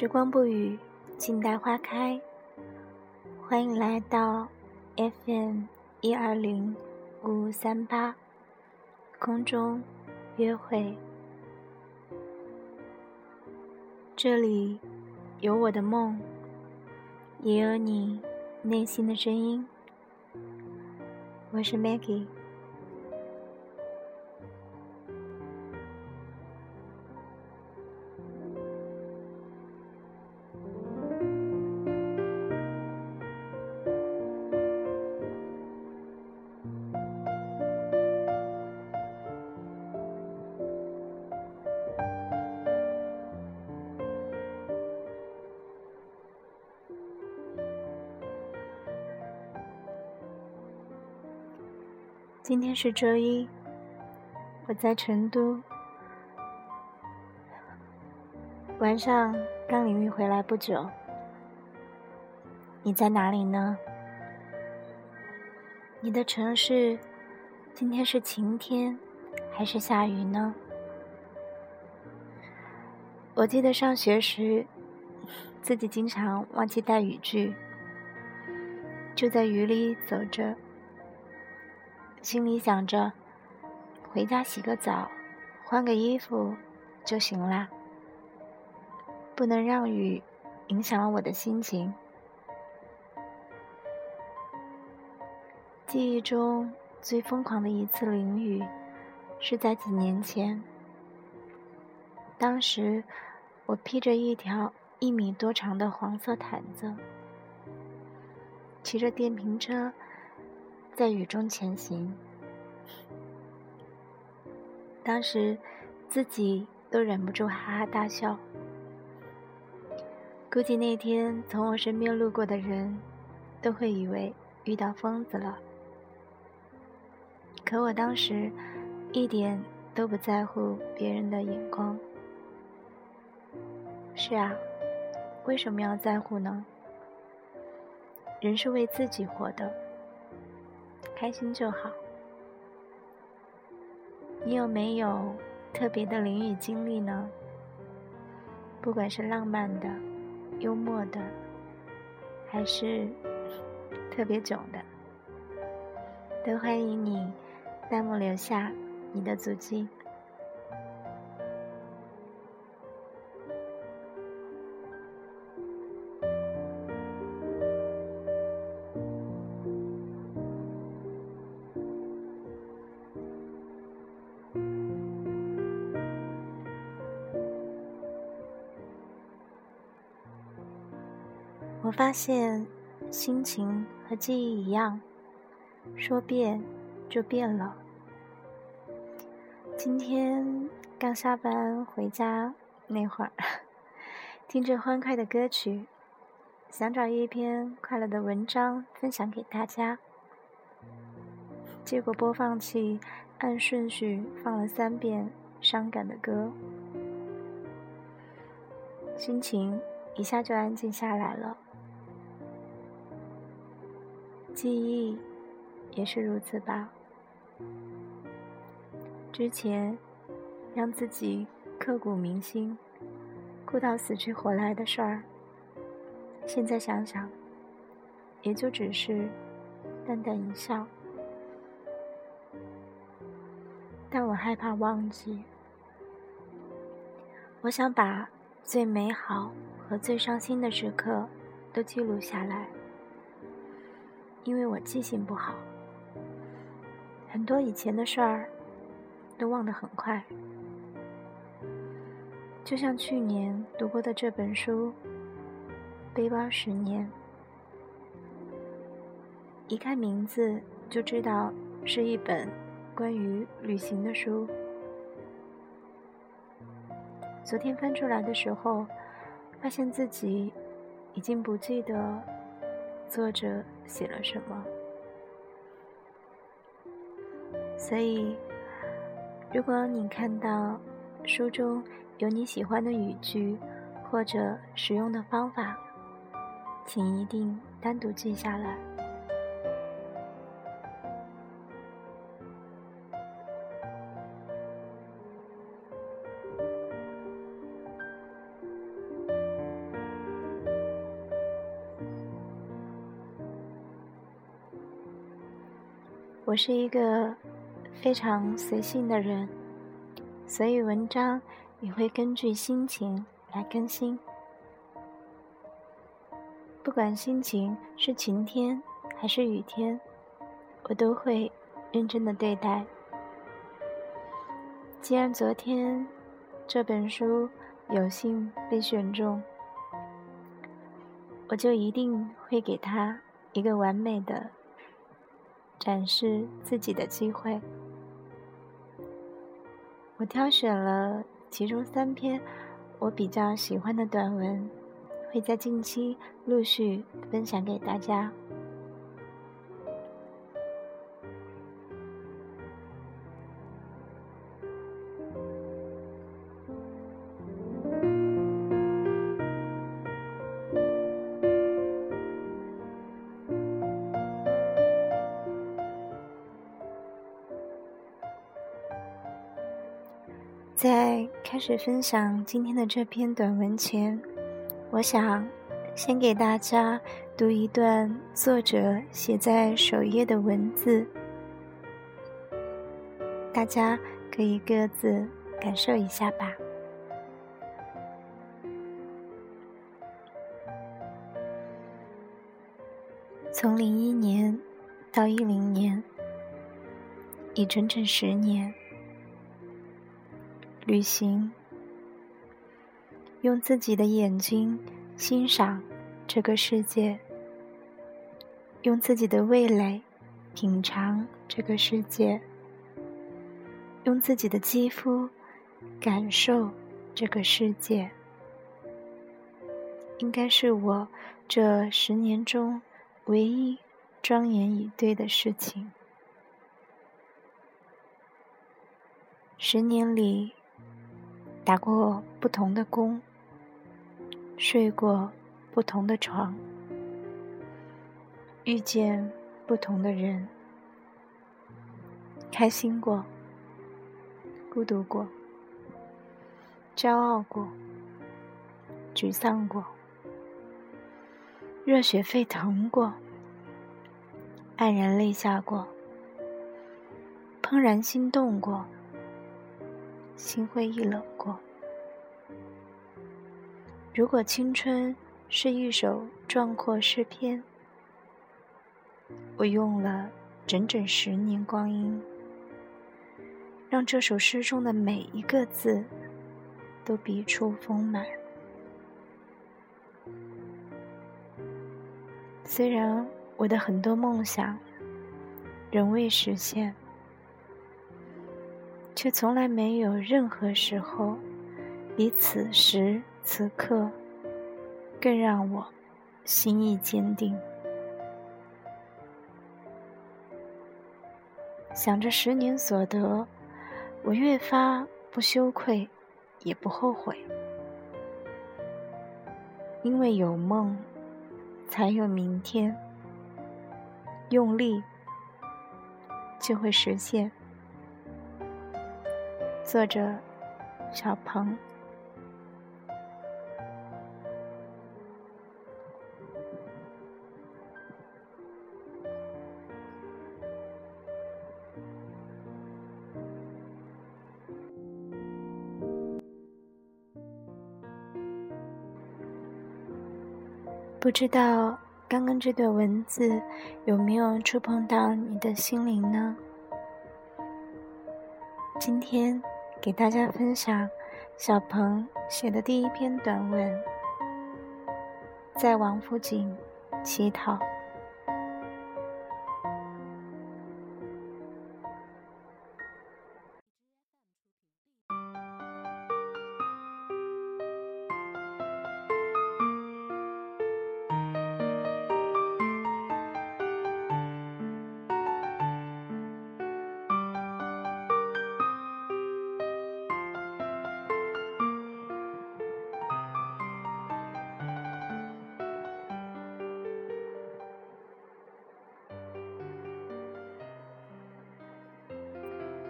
时光不语，静待花开。欢迎来到 FM 一二零五五三八空中约会。这里有我的梦，也有你内心的声音。我是 Maggie。今天是周一，我在成都，晚上刚淋浴回来不久。你在哪里呢？你的城市今天是晴天还是下雨呢？我记得上学时，自己经常忘记带雨具，就在雨里走着。心里想着，回家洗个澡，换个衣服就行啦。不能让雨影响了我的心情。记忆中最疯狂的一次淋雨，是在几年前。当时我披着一条一米多长的黄色毯子，骑着电瓶车。在雨中前行，当时自己都忍不住哈哈大笑。估计那天从我身边路过的人，都会以为遇到疯子了。可我当时一点都不在乎别人的眼光。是啊，为什么要在乎呢？人是为自己活的。开心就好。你有没有特别的淋雨经历呢？不管是浪漫的、幽默的，还是特别囧的，都欢迎你弹幕留下你的足迹。我发现，心情和记忆一样，说变就变了。今天刚下班回家那会儿，听着欢快的歌曲，想找一篇快乐的文章分享给大家，结果播放器按顺序放了三遍伤感的歌，心情一下就安静下来了。记忆也是如此吧。之前让自己刻骨铭心、哭到死去活来的事儿，现在想想，也就只是淡淡一笑。但我害怕忘记，我想把最美好和最伤心的时刻都记录下来。因为我记性不好，很多以前的事儿都忘得很快。就像去年读过的这本书《背包十年》，一看名字就知道是一本关于旅行的书。昨天翻出来的时候，发现自己已经不记得。作者写了什么？所以，如果你看到书中有你喜欢的语句或者使用的方法，请一定单独记下来。我是一个非常随性的人，所以文章也会根据心情来更新。不管心情是晴天还是雨天，我都会认真的对待。既然昨天这本书有幸被选中，我就一定会给他一个完美的。展示自己的机会。我挑选了其中三篇我比较喜欢的短文，会在近期陆续分享给大家。在开始分享今天的这篇短文前，我想先给大家读一段作者写在首页的文字，大家可以各自感受一下吧。从零一年到一零年，已整整十年。旅行，用自己的眼睛欣赏这个世界，用自己的味蕾品尝这个世界，用自己的肌肤感受这个世界，应该是我这十年中唯一庄严以对的事情。十年里。打过不同的工，睡过不同的床，遇见不同的人，开心过，孤独过，骄傲过，沮丧过，热血沸腾过，黯然泪下过，怦然心动过。心灰意冷过。如果青春是一首壮阔诗篇，我用了整整十年光阴，让这首诗中的每一个字都笔触丰满。虽然我的很多梦想仍未实现。却从来没有任何时候比此时此刻更让我心意坚定。想着十年所得，我越发不羞愧，也不后悔，因为有梦，才有明天。用力，就会实现。作者：小鹏。不知道刚刚这段文字有没有触碰到你的心灵呢？今天。给大家分享小鹏写的第一篇短文，在王府井乞讨。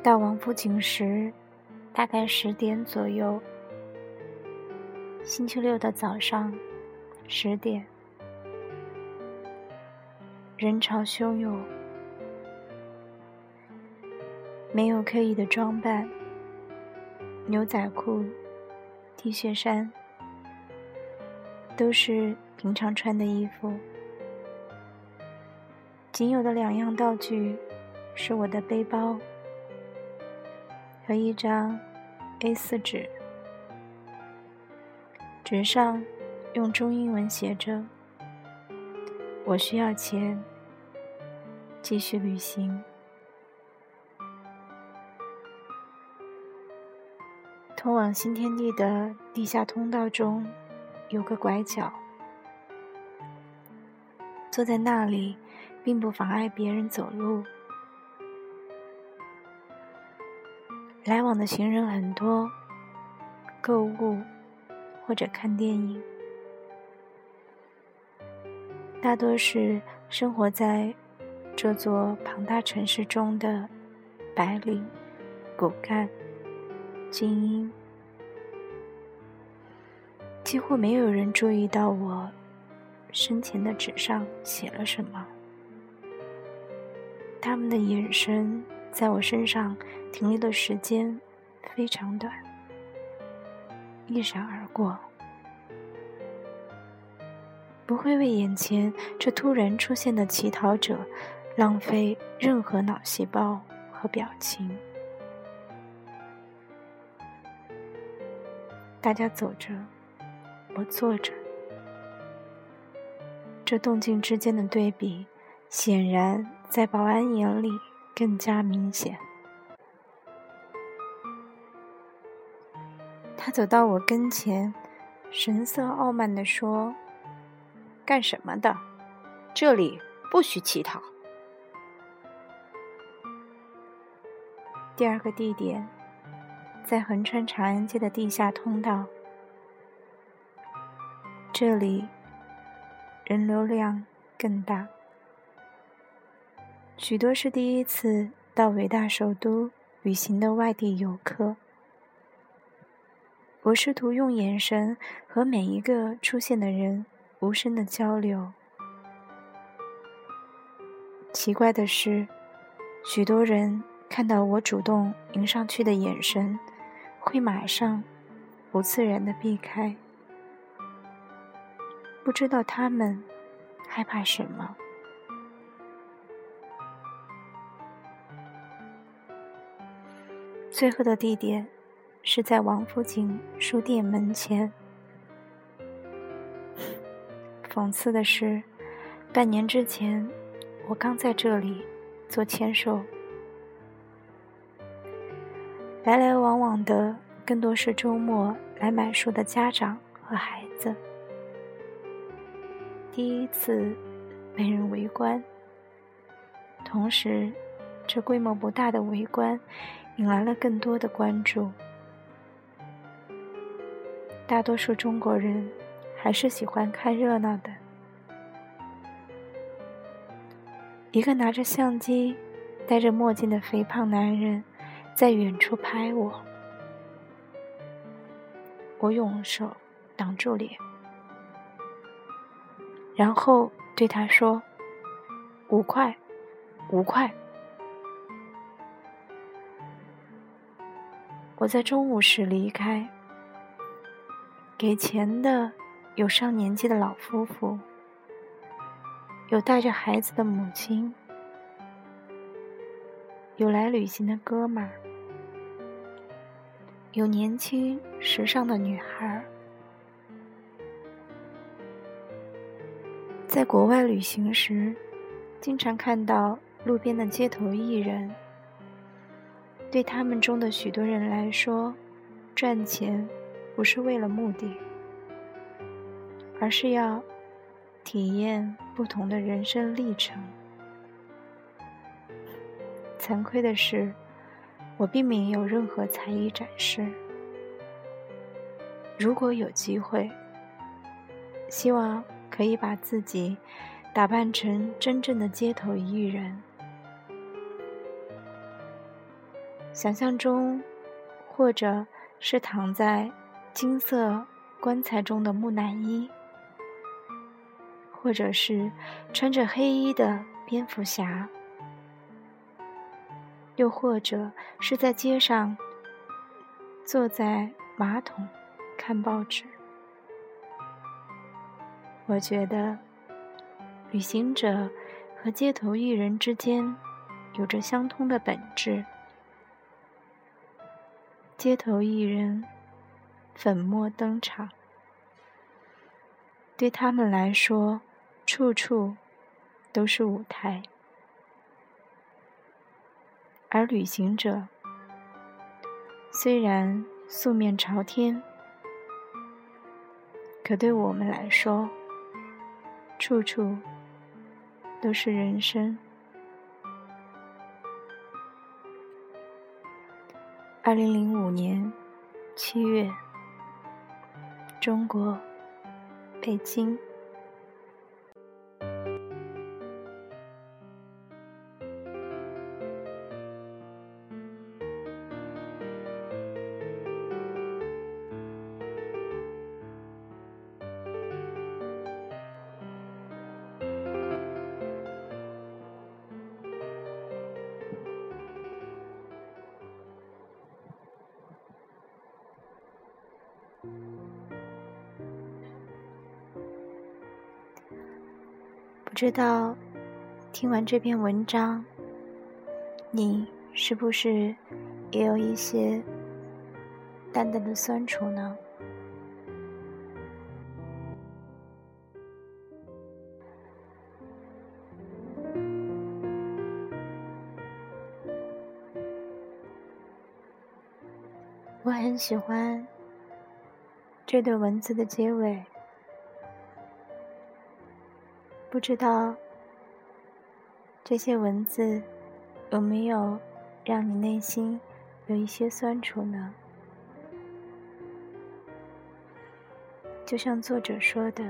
到王府井时，大概十点左右。星期六的早上，十点，人潮汹涌，没有刻意的装扮，牛仔裤、T 恤衫，都是平常穿的衣服。仅有的两样道具，是我的背包和一张 A4 纸，纸上用中英文写着：“我需要钱，继续旅行。”通往新天地的地下通道中有个拐角，坐在那里并不妨碍别人走路。来往的行人很多，购物或者看电影，大多是生活在这座庞大城市中的白领、骨干。精英，几乎没有人注意到我身前的纸上写了什么。他们的眼神在我身上停留的时间非常短，一闪而过，不会为眼前这突然出现的乞讨者浪费任何脑细胞和表情。大家走着，我坐着。这动静之间的对比，显然在保安眼里更加明显。他走到我跟前，神色傲慢地说：“干什么的？这里不许乞讨。”第二个地点。在横穿长安街的地下通道，这里人流量更大，许多是第一次到伟大首都旅行的外地游客。我试图用眼神和每一个出现的人无声的交流。奇怪的是，许多人看到我主动迎上去的眼神。会马上不自然的避开，不知道他们害怕什么。最后的地点是在王府井书店门前。讽刺的是，半年之前我刚在这里做签售。来来往往的更多是周末来买书的家长和孩子。第一次被人围观，同时，这规模不大的围观引来了更多的关注。大多数中国人还是喜欢看热闹的。一个拿着相机、戴着墨镜的肥胖男人。在远处拍我，我用手挡住脸，然后对他说：“五块，五块。”我在中午时离开，给钱的有上年纪的老夫妇，有带着孩子的母亲，有来旅行的哥们儿。有年轻时尚的女孩，在国外旅行时，经常看到路边的街头艺人。对他们中的许多人来说，赚钱不是为了目的，而是要体验不同的人生历程。惭愧的是。我并没有任何才艺展示。如果有机会，希望可以把自己打扮成真正的街头艺人。想象中，或者是躺在金色棺材中的木乃伊，或者是穿着黑衣的蝙蝠侠。又或者是在街上，坐在马桶看报纸。我觉得，旅行者和街头艺人之间有着相通的本质。街头艺人粉墨登场，对他们来说，处处都是舞台。而旅行者，虽然素面朝天，可对我们来说，处处都是人生。二零零五年七月，中国北京。不知道听完这篇文章，你是不是也有一些淡淡的酸楚呢？我很喜欢这段文字的结尾。不知道这些文字有没有让你内心有一些酸楚呢？就像作者说的，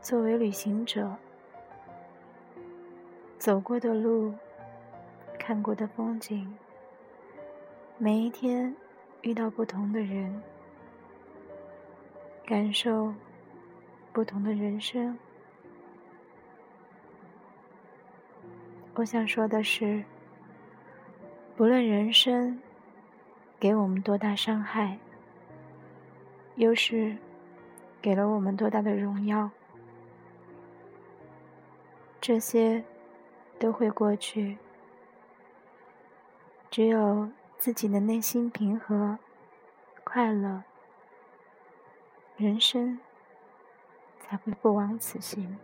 作为旅行者，走过的路，看过的风景，每一天遇到不同的人，感受。不同的人生，我想说的是，不论人生给我们多大伤害，又是给了我们多大的荣耀，这些都会过去。只有自己的内心平和、快乐，人生。才会不枉此行。